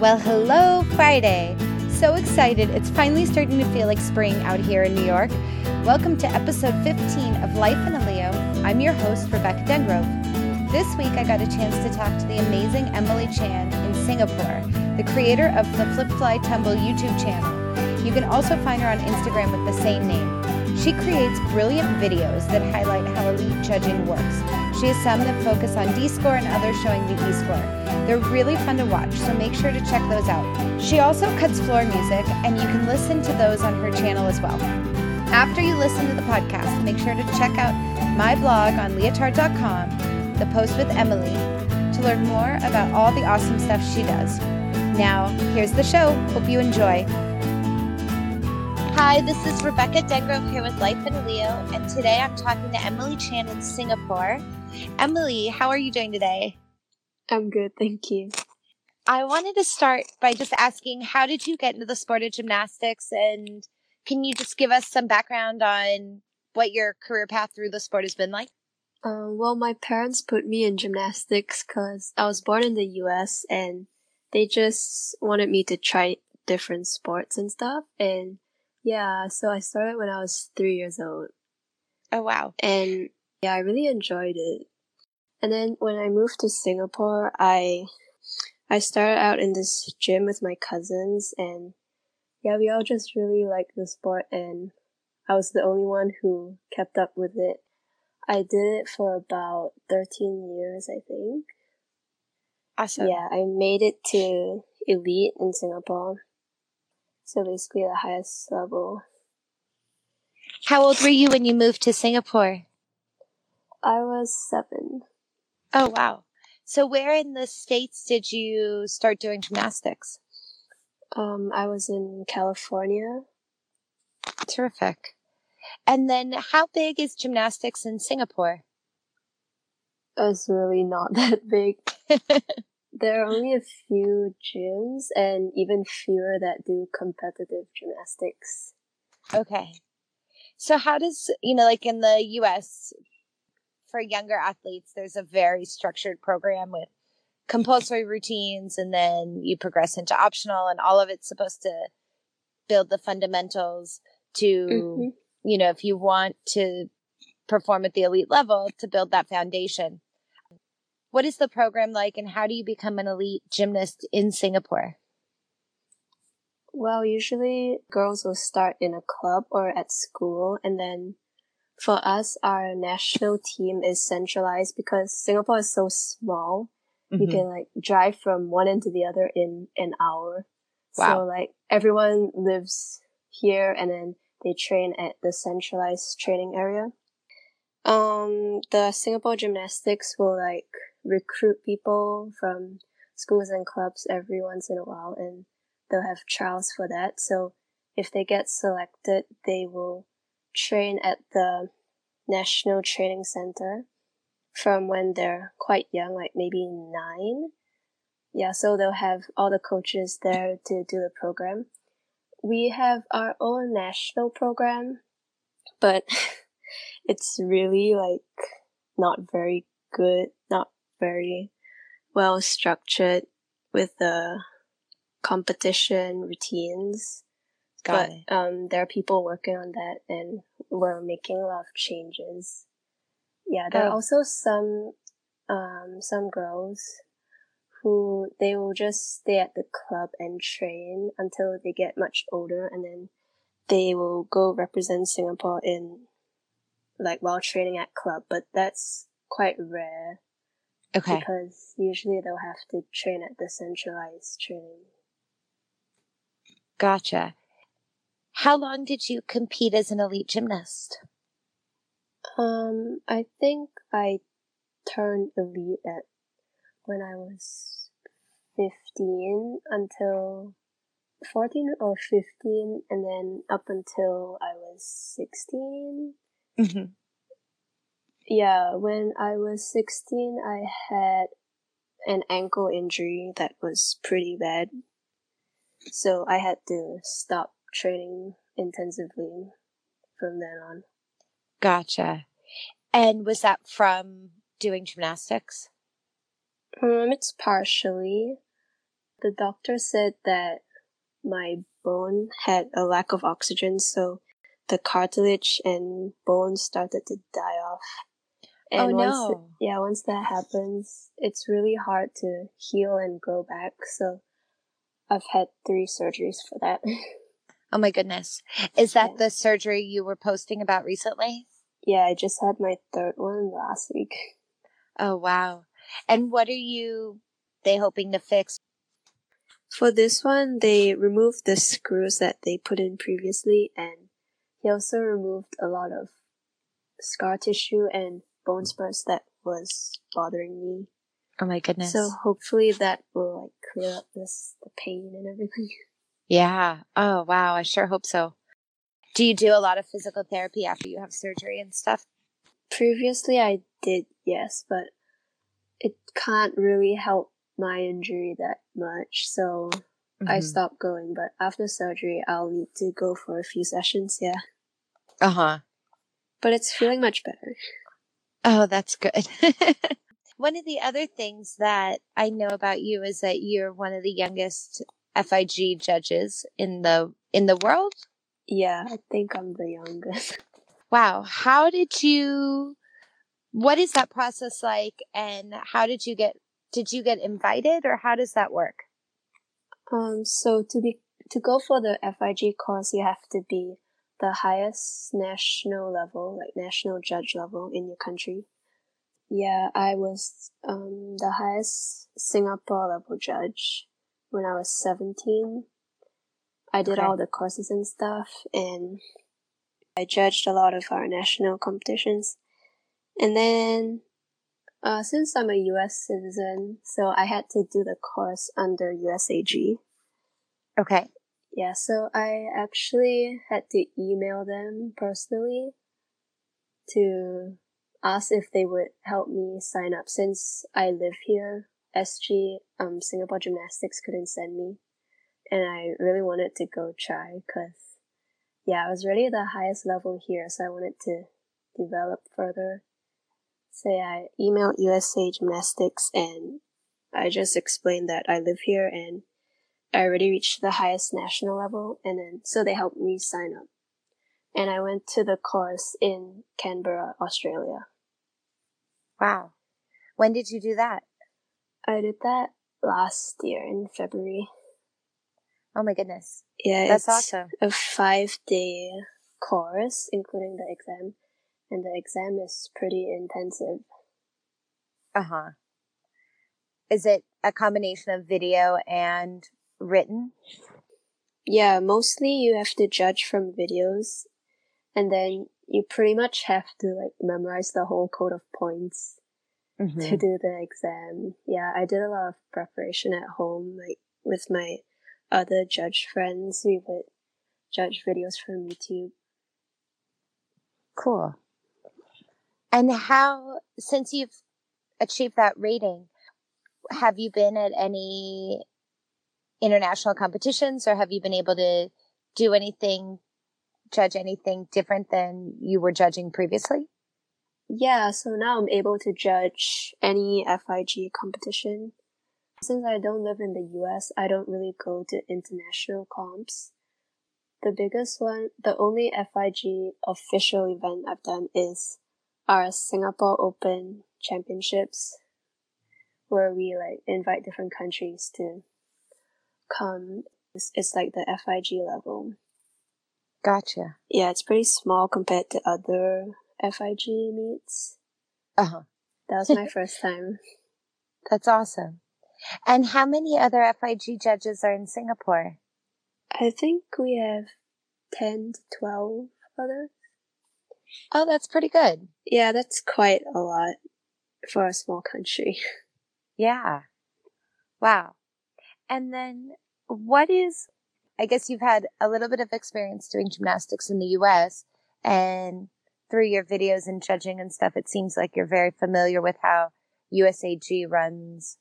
Well, hello, Friday. So excited. It's finally starting to feel like spring out here in New York. Welcome to episode 15 of Life in a Leo. I'm your host, Rebecca Dengrove. This week, I got a chance to talk to the amazing Emily Chan in Singapore, the creator of the Flip Fly Tumble YouTube channel. You can also find her on Instagram with the same name. She creates brilliant videos that highlight how elite judging works. She has some that focus on D score and others showing the E score. They're really fun to watch, so make sure to check those out. She also cuts floor music, and you can listen to those on her channel as well. After you listen to the podcast, make sure to check out my blog on leotard.com, the post with Emily, to learn more about all the awesome stuff she does. Now, here's the show. Hope you enjoy. Hi, this is Rebecca Dengrove here with Life in Leo, and today I'm talking to Emily Chan in Singapore. Emily, how are you doing today? I'm good, thank you. I wanted to start by just asking how did you get into the sport of gymnastics, and can you just give us some background on what your career path through the sport has been like? Uh, well, my parents put me in gymnastics because I was born in the US and they just wanted me to try different sports and stuff. And yeah, so I started when I was three years old. Oh, wow. And yeah, I really enjoyed it. And then when I moved to Singapore, I I started out in this gym with my cousins and yeah, we all just really liked the sport and I was the only one who kept up with it. I did it for about 13 years, I think. Awesome. Yeah, I made it to elite in Singapore. So basically the highest level. How old were you when you moved to Singapore? I was seven. Oh, wow. So, where in the States did you start doing gymnastics? Um, I was in California. Terrific. And then, how big is gymnastics in Singapore? It's really not that big. there are only a few gyms and even fewer that do competitive gymnastics. Okay. So, how does, you know, like in the US, for younger athletes, there's a very structured program with compulsory routines and then you progress into optional and all of it's supposed to build the fundamentals to mm-hmm. you know if you want to perform at the elite level to build that foundation what is the program like and how do you become an elite gymnast in singapore well usually girls will start in a club or at school and then for us our national team is centralized because singapore is so small Mm-hmm. You can like drive from one end to the other in an hour. Wow. So like everyone lives here and then they train at the centralized training area. Um, the Singapore gymnastics will like recruit people from schools and clubs every once in a while and they'll have trials for that. So if they get selected, they will train at the National Training Center from when they're quite young, like maybe nine. Yeah, so they'll have all the coaches there to do the program. We have our own national program, but it's really like not very good, not very well structured with the competition routines. Got but um, there are people working on that, and we're making a lot of changes yeah, there are oh. also some um some girls who they will just stay at the club and train until they get much older and then they will go represent Singapore in like while training at club, but that's quite rare. Okay. Because usually they'll have to train at the centralized training. Gotcha. How long did you compete as an elite gymnast? Um, I think I turned elite at when I was 15 until 14 or 15 and then up until I was 16. Mm-hmm. Yeah, when I was 16, I had an ankle injury that was pretty bad. So I had to stop training intensively from then on. Gotcha. And was that from doing gymnastics? Um, it's partially. The doctor said that my bone had a lack of oxygen, so the cartilage and bone started to die off. Oh, And once no. yeah, once that happens, it's really hard to heal and grow back. So I've had three surgeries for that. Oh my goodness. Is that Yeah. the surgery you were posting about recently? yeah, I just had my third one last week. Oh wow. And what are you they hoping to fix? For this one, they removed the screws that they put in previously, and he also removed a lot of scar tissue and bone spurs that was bothering me. Oh my goodness. So hopefully that will like clear up this the pain and everything. yeah. Oh wow, I sure hope so. Do you do a lot of physical therapy after you have surgery and stuff? Previously, I did yes, but it can't really help my injury that much, so I Mhm. stopped going. But after surgery, I'll need to go for a few sessions. Yeah, Uh-huh. but it's feeling much better. Oh, that's good. one of the other things that I know about you is that you're one of the youngest FIG judges in the in the world. Yeah, I think I'm the youngest. Wow. How did you what is that process like and how did you get did you get invited or how does that work? Um, so to be to go for the FIG course, you have to be the highest national level, like national judge level in your country. Yeah, I was um the highest Singapore level judge when I was seventeen. I did Okay. all the courses and stuff, and I judged a lot of our national competitions. And then, uh, since I'm a U.S. citizen, so I had to do the course under USAG. Okay. Yeah, so I actually had to email them personally to ask if they would help me sign up since I live here. SG, um, Singapore Gymnastics couldn't send me. And I really wanted to go try because, yeah, I was at the highest level here, so I wanted to develop further. So yeah, I emailed USA Gymnastics and I just explained that I live here and I already reached the highest national level, and then so they helped me sign up. And I went to the course in Canberra, Australia. Wow. When did you do that? I did that last year in February. Oh my goodness. Yeah, That's it's awesome. a five day course, including the exam, and the exam is pretty intensive. Uh-huh. Is it a combination of video and written? Yeah, mostly you have to judge from videos, and then you pretty much have to like memorize the whole code of points. To Mm-hmm. do the exam. Yeah, I did a lot of preparation at home, like with my other judge friends. We would judge videos from YouTube. Cool. And how, since you've achieved that rating, have you been at any international competitions or have you been able to do anything, judge anything different than you were judging previously? Yeah, so now I'm able to judge any FIG competition. Since I don't live in the US, I don't really go to international comps. The biggest one, the only FIG official event I've done is our Singapore Open Championships, where we like invite different countries to come. It's, it's like the FIG level. Gotcha. Yeah, it's pretty small compared to other FIG meets. Uh huh. That was my first time. That's awesome. And how many other FIG judges are in Singapore? I think we have 10 to 12 others. Oh, that's pretty good. Yeah, that's quite a lot for a small country. Yeah. Wow. And then what is, I guess you've had a little bit of experience doing gymnastics in the US and through your videos and judging and stuff, it seems like you're very familiar with how USAG runs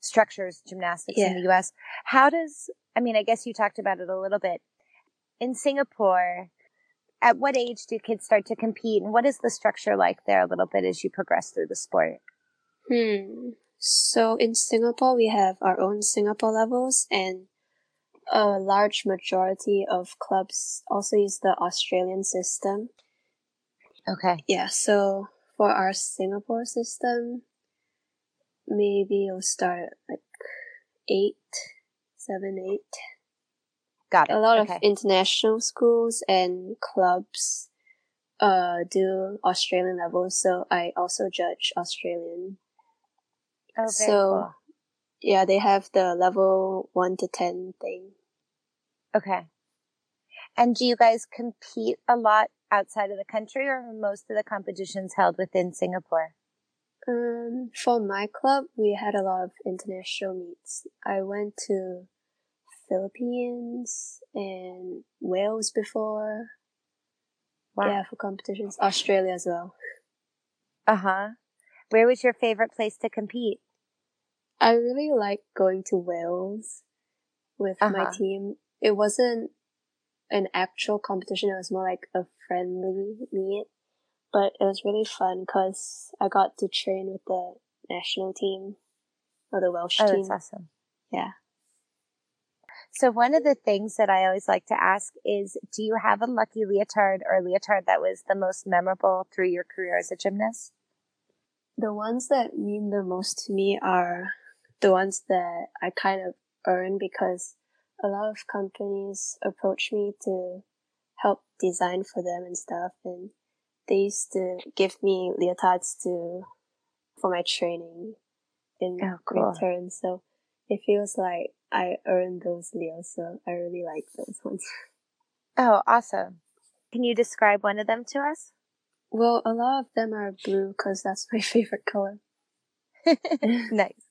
structures gymnastics in the US. How does, I mean, I guess you talked about it a little bit. In Singapore, at what age do kids start to compete and what is the structure like there a little bit as you progress through the sport? Hmm. So in Singapore, we have our own Singapore levels, and a large majority of clubs also use the Australian system. Okay. Yeah, so for our Singapore system, maybe it'll start at like eight, seven, eight. Got it. A lot okay. of international schools and clubs uh do Australian levels, so I also judge Australian. Oh, so cool. yeah, they have the level one to ten thing. Okay. And do you guys compete a lot outside of the country or most of the competitions held within Singapore? Um, for my club, we had a lot of international meets. I went to Philippines and Wales before. Wow. Yeah, for competitions. Australia as well. Uh huh. Where was your favorite place to compete? I really like going to Wales with my Uh-huh. team. It wasn't an actual competition, it was more like a friendly meet. But it was really fun because I got to train with the national team or the Welsh Oh, team. that's awesome. Yeah. So one of the things that I always like to ask is, do you have a lucky leotard or a leotard that was the most memorable through your career as a gymnast? The ones that mean the most to me are the ones that I kind of earn because a lot of companies approach me to help design for them and stuff and they used to give me leotards to for my training in Oh, cool. return. So it feels like I earned those leos, so I really like those ones. Oh, awesome. Can you describe one of them to us? Well, a lot of them are blue because that's my favorite color. nice.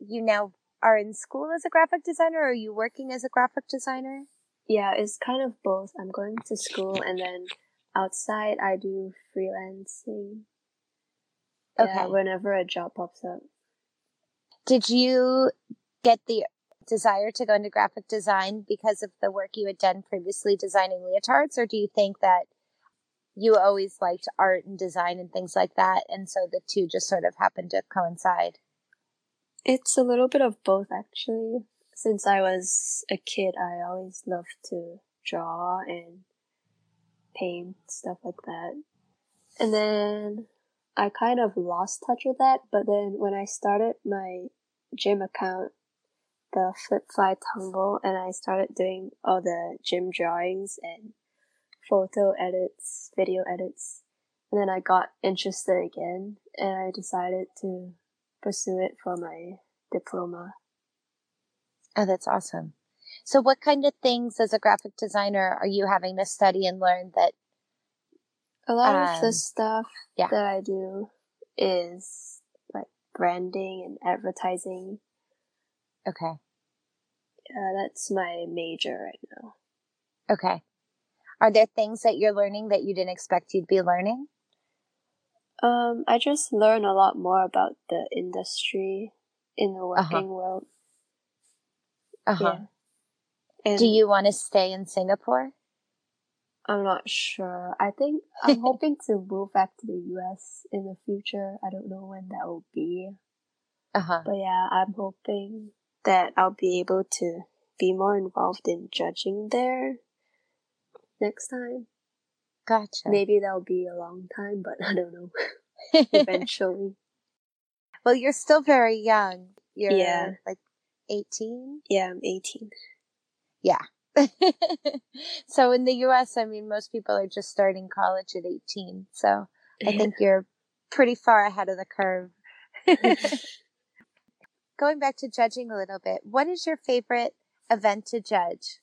You now are in school as a graphic designer or are you working as a graphic designer? Yeah, it's kind of both. I'm going to school and then outside I do freelancing. Yeah, Okay. whenever a job pops up. Did you get the desire to go into graphic design because of the work you had done previously designing leotards, or do you think that you always liked art and design and things like that, and so the two just sort of happened to coincide? It's a little bit of both actually. Since I was a kid, I always loved to draw and paint, stuff like that. And then I kind of lost touch with that, but then when I started my gym account, the Flip Fly Tumble, and I started doing all the gym drawings and photo edits, video edits, and then I got interested again, and I decided to pursue it for my diploma. Oh, that's awesome. So, what kind of things as a graphic designer are you having to study and learn that? A lot of Um, the stuff yeah. that I do is like branding and advertising. Okay. Uh, that's my major right now. Okay. Are there things that you're learning that you didn't expect you'd be learning? Um, I just learn a lot more about the industry in the Uh-huh. working world. Uh huh. Yeah. Do you want to stay in Singapore? I'm not sure. I think I'm hoping to move back to the US in the future. I don't know when that will be. Uh huh. But yeah, I'm hoping that I'll be able to be more involved in judging there next time. Gotcha. Maybe that'll be a long time, but I don't know. Eventually. well, you're still very young. You're Yeah. like 18. Yeah, I'm 18. Yeah. so in the US, I mean, most people are just starting college at 18. So I think you're pretty far ahead of the curve. Going back to judging a little bit, what is your favorite event to judge?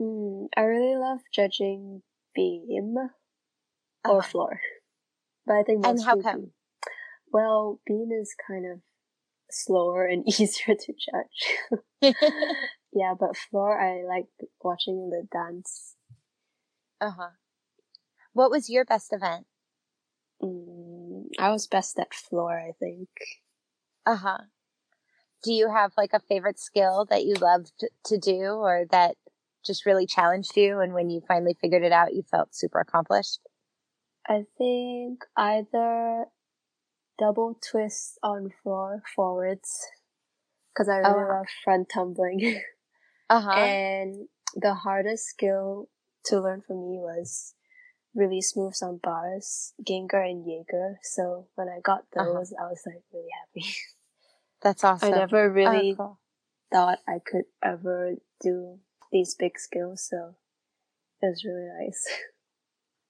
Mm, I really love judging beam or Uh-huh. floor. But I think most And how come? Well, beam is kind of slower and easier to judge. yeah, but floor, I like watching the dance. uh huh. What was your best event? Mm, I was best at floor, I think. Uh huh. Do you have like a favorite skill that you loved to do or that just really challenged you? And when you finally figured it out, you felt super accomplished? I think either double twist on floor forwards because I really Oh. love front tumbling. Uh huh. and the hardest skill to learn for me was release moves on bars, Gienger and Jaeger. So when I got Uh-huh. those, I was like really happy. That's awesome. I never Oh, really cool. thought I could ever do these big skills, so it was really nice.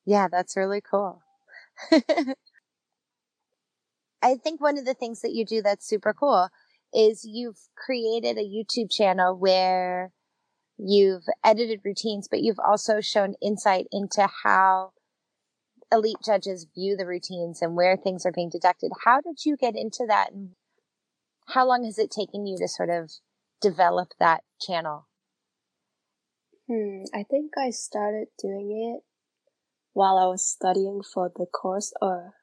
Yeah, that's really cool. I think one of the things that you do that's super cool is you've created a YouTube channel where you've edited routines, but you've also shown insight into how elite judges view the routines and where things are being deducted. How did you get into that? And how long has it taken you to sort of develop that channel? Hmm, I think I started doing it while I was studying for the course or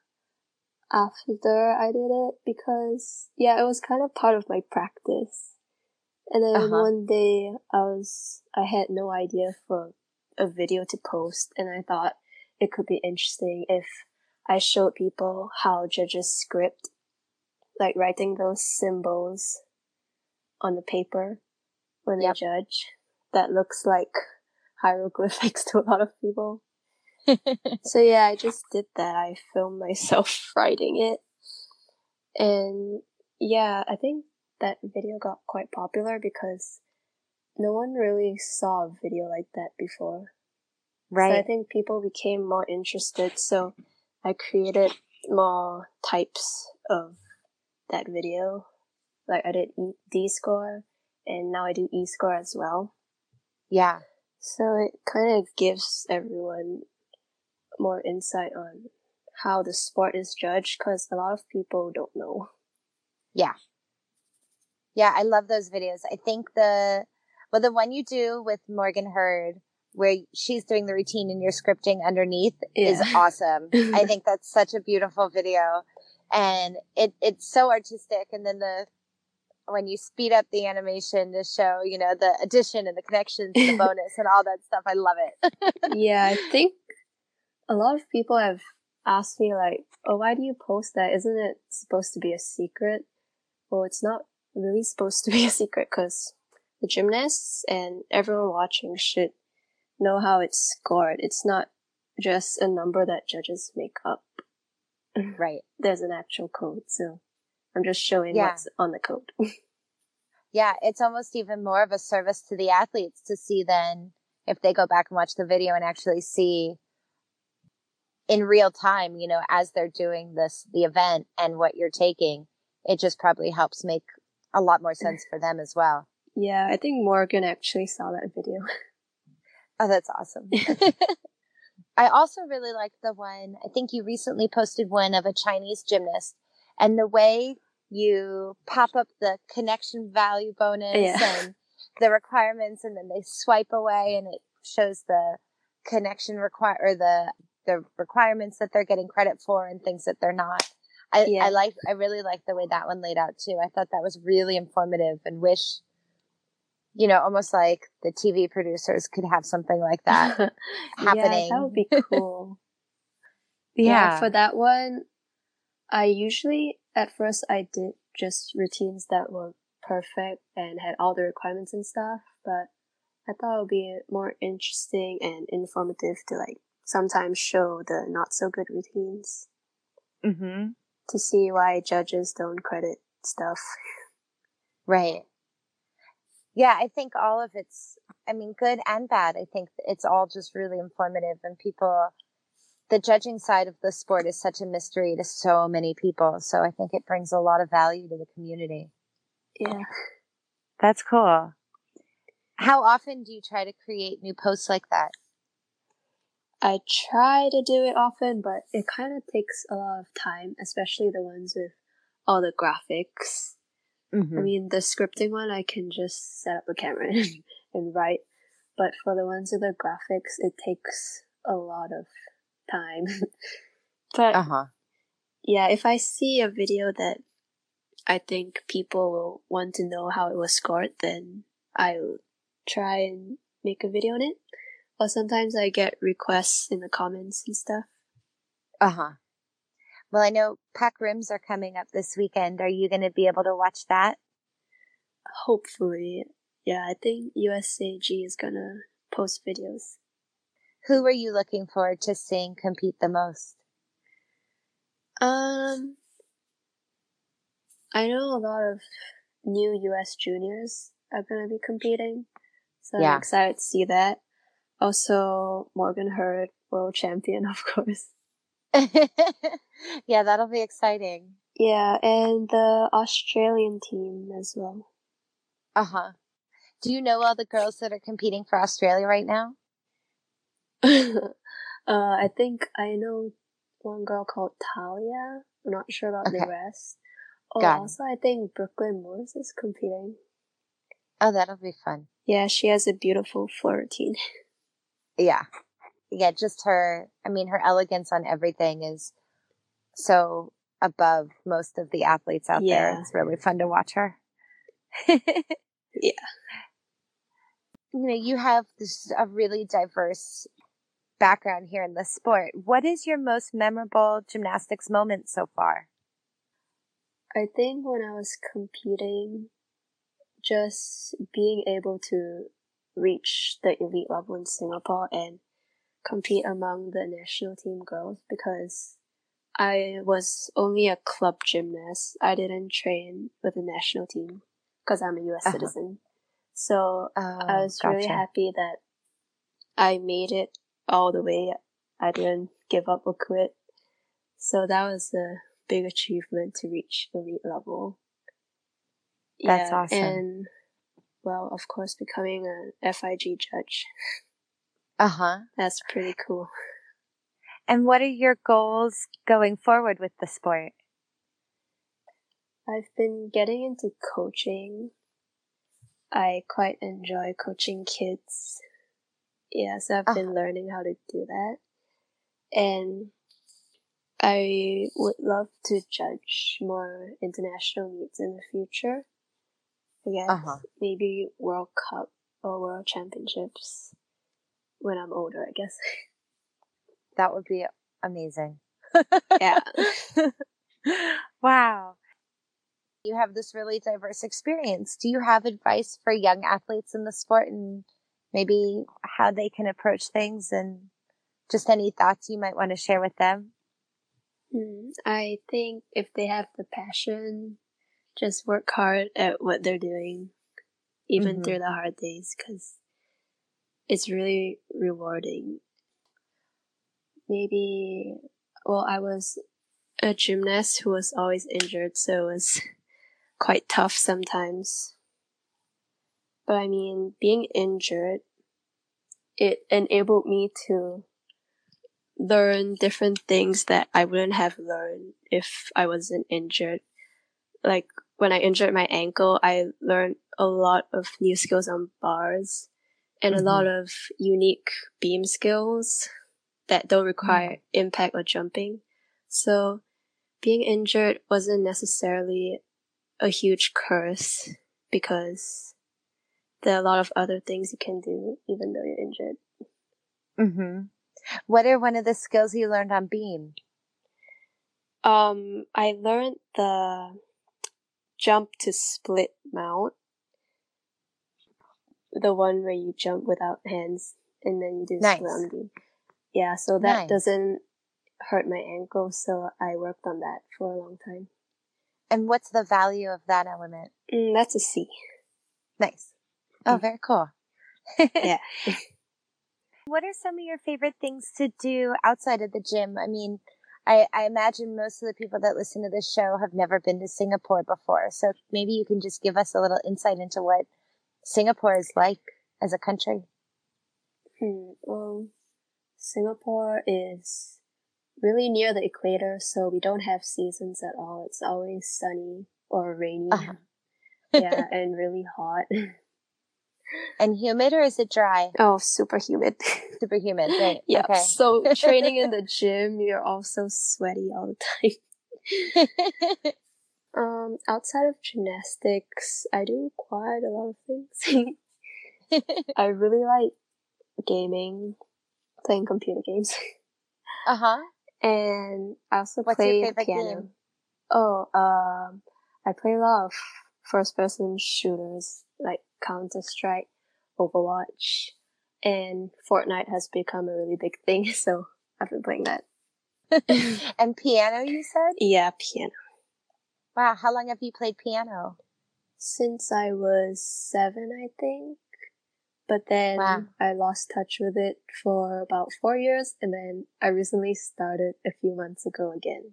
after I did it because yeah, it was kind of part of my practice. And then Uh-huh. one day I was I had no idea for a video to post and I thought it could be interesting if I showed people how judges script like writing those symbols on the paper when Yep. they judge that looks like hieroglyphics to a lot of people. So yeah, I just did that. I filmed myself writing it. And yeah, I think that video got quite popular because no one really saw a video like that before. Right. So I think people became more interested. So I created more types of that video. Like I did E- D score and now I do E score as well. Yeah. So it kind of gives everyone more insight on how the sport is judged because a lot of people don't know. Yeah, Yeah, I love those videos. I think the well the one you do with Morgan Hurd where she's doing the routine and you're scripting underneath is awesome. I think that's such a beautiful video and it it's so artistic and then the when you speed up the animation to show, you know, the addition and the connections and the bonus and all that stuff, I love it. yeah, I think a lot of people have asked me like, "Oh, why do you post that? Isn't it supposed to be a secret?" Well, it's not really supposed to be a secret because the gymnasts and everyone watching should know how it's scored. It's not just a number that judges make up. Mm-hmm. right. There's an actual code, so I'm just showing Yeah. what's on the code. Yeah, it's almost even more of a service to the athletes to see then if they go back and watch the video and actually see in real time, you know, as they're doing this, the event and what you're taking, it just probably helps make a lot more sense for them as well. yeah, I think Morgan actually saw that video. Oh, that's awesome. I also really like the one, I think you recently posted one of a Chinese gymnast and the way you pop up the connection value bonus Yeah. and the requirements and then they swipe away and it shows the connection require or the the requirements that they're getting credit for and things that they're not. I, Yeah. I like I really like the way that one laid out too. I thought that was really informative and wish you know, almost like the TV producers could have something like that happening. Yeah, that would be cool. Yeah for that one, I usually, at first, I did just routines that were perfect and had all the requirements and stuff, but I thought it would be more interesting and informative to like sometimes show the not so good routines mm-hmm. to see why judges don't credit stuff. Right. Yeah, I think all of it's, I mean, good and bad. I think it's all just really informative and people, the judging side of the sport is such a mystery to so many people. So I think it brings a lot of value to the community. Yeah. That's cool. How often do you try to create new posts like that? I try to do it often, but it kind of takes a lot of time, especially the ones with all the graphics. Mm-hmm. I mean, the scripting one, I can just set up a camera and, and write. But for the ones with the graphics, it takes a lot of time. but Uh huh. yeah, if I see a video that I think people will want to know how it was scored, then I'll try and make a video on it. Or sometimes I get requests in the comments and stuff. Uh huh. Well, I know Pac Rims are coming up this weekend. Are you going to be able to watch that? Hopefully. Yeah, I think USAG is going to post videos. Who are you looking forward to seeing compete the most? Um, I know a lot of new US juniors are going to be competing. So yeah. I'm excited to see that. Also, Morgan Hurd, world champion, of course. yeah, that'll be exciting. Yeah, and the Australian team as well. Uh huh. Do you know all the girls that are competing for Australia right now? uh, I think I know one girl called Talia. I'm not sure about okay. the rest. Oh, Got also, I think Brooklyn Moors is competing. Oh, that'll be fun. Yeah, she has a beautiful floor routine. Yeah. Yeah, just her, I mean, her elegance on everything is so above most of the athletes out yeah. there. It's really fun to watch her. yeah. You know, you have this a really diverse background here in the sport. What is your most memorable gymnastics moment so far? I think when I was competing, just being able to reach the elite level in Singapore and compete among the national team girls because I was only a club gymnast. I didn't train with the national team because I'm a US uh-huh. citizen. So I oh, was gotcha. really happy that I made it all the way. I didn't give up or quit. So that was a big achievement to reach elite level. That's yeah, awesome. And well, of course, becoming an FIG judge. Uh huh. That's pretty cool. And what are your goals going forward with the sport? I've been getting into coaching. I quite enjoy coaching kids. Yes, I've uh-huh. been learning how to do that. And I would love to judge more international meets in the future. I guess uh-huh. maybe World Cup or World Championships when I'm older, I guess. That would be amazing. yeah. wow. You have this really diverse experience. Do you have advice for young athletes in the sport and maybe how they can approach things and just any thoughts you might want to share with them? Hmm, I think if they have the passion just work hard at what they're doing, even mm-hmm. through the hard days, because it's really rewarding. Maybe, well, I was a gymnast who was always injured, so it was quite tough sometimes. But I mean, being injured, it enabled me to learn different things that I wouldn't have learned if I wasn't injured. Like when I injured my ankle, I learned a lot of new skills on bars and mm-hmm. a lot of unique beam skills that don't require mm-hmm. impact or jumping. So being injured wasn't necessarily a huge curse because there are a lot of other things you can do even though you're injured. Mm-hmm. What are one of the skills you learned on beam? Um, I learned the jump to split mount. The one where you jump without hands and then you do nice. beam. Yeah, so that nice. doesn't hurt my ankle, so I worked on that for a long time. And what's the value of that element? Mm, that's a C. Nice. Oh, very cool. yeah. what are some of your favorite things to do outside of the gym? I mean, I, I imagine most of the people that listen to this show have never been to Singapore before. So maybe you can just give us a little insight into what Singapore is like as a country. Hmm. Well, Singapore is really near the equator, so we don't have seasons at all. It's always sunny or rainy. Uh-huh. yeah, and really hot. And humid or is it dry? Oh, super humid. super humid, right. yeah. Okay. So training in the gym, you're also sweaty all the time. um, outside of gymnastics, I do quite a lot of things. I really like gaming, playing computer games. Uh huh. And I also What's play your favorite piano. game? Oh, um, I play a lot of first person shooters like Counter Strike, Overwatch, and Fortnite has become a really big thing, so I've been playing that. and piano, you said? Yeah, piano. Wow, how long have you played piano? Since I was seven, I think. But then Wow. I lost touch with it for about four years, and then I recently started a few months ago again.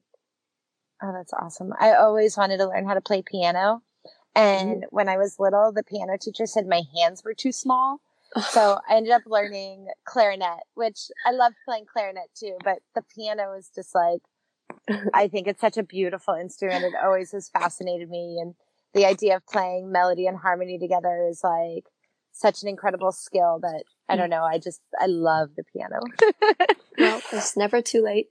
Oh, that's awesome. I always wanted to learn how to play piano. Mm-hmm. And when I was little, the piano teacher said my hands were too small. So I ended up learning clarinet, which I love playing clarinet too, but the piano is just like, I think it's such a beautiful instrument. It always has fascinated me. And the idea of playing melody and harmony together is like such an incredible skill that I don't know. I just, I love the piano. well, it's never too late.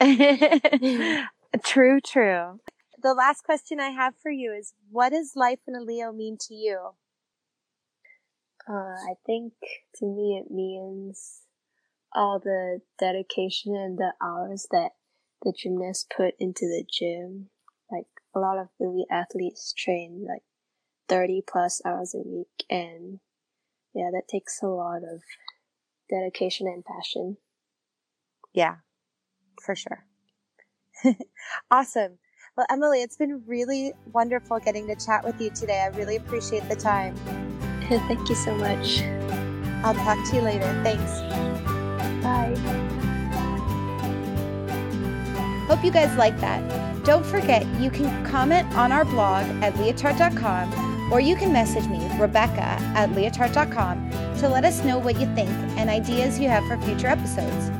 true, true. The last question I have for you is what does life in a Leo mean to you? Uh, I think to me it means all the dedication and the hours that the gymnasts put into the gym. Like a lot of elite athletes train like 30 plus hours a week and yeah, that takes a lot of dedication and passion. Yeah, for sure. awesome. Well, Emily, it's been really wonderful getting to chat with you today. I really appreciate the time. Thank you so much. I'll talk to you later. Thanks. Bye. Hope you guys like that. Don't forget, you can comment on our blog at leotard.com or you can message me, Rebecca, at leotard.com to let us know what you think and ideas you have for future episodes.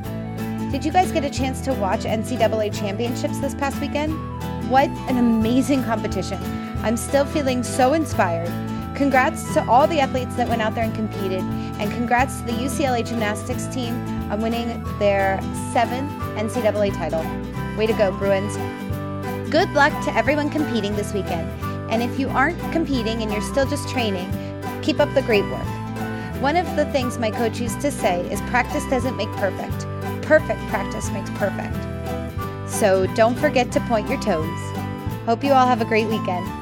Did you guys get a chance to watch NCAA championships this past weekend? What an amazing competition! I'm still feeling so inspired. Congrats to all the athletes that went out there and competed, and congrats to the UCLA gymnastics team on winning their seventh NCAA title. Way to go, Bruins! Good luck to everyone competing this weekend, and if you aren't competing and you're still just training, keep up the great work. One of the things my coach used to say is practice doesn't make perfect, perfect practice makes perfect. So don't forget to point your toes. Hope you all have a great weekend.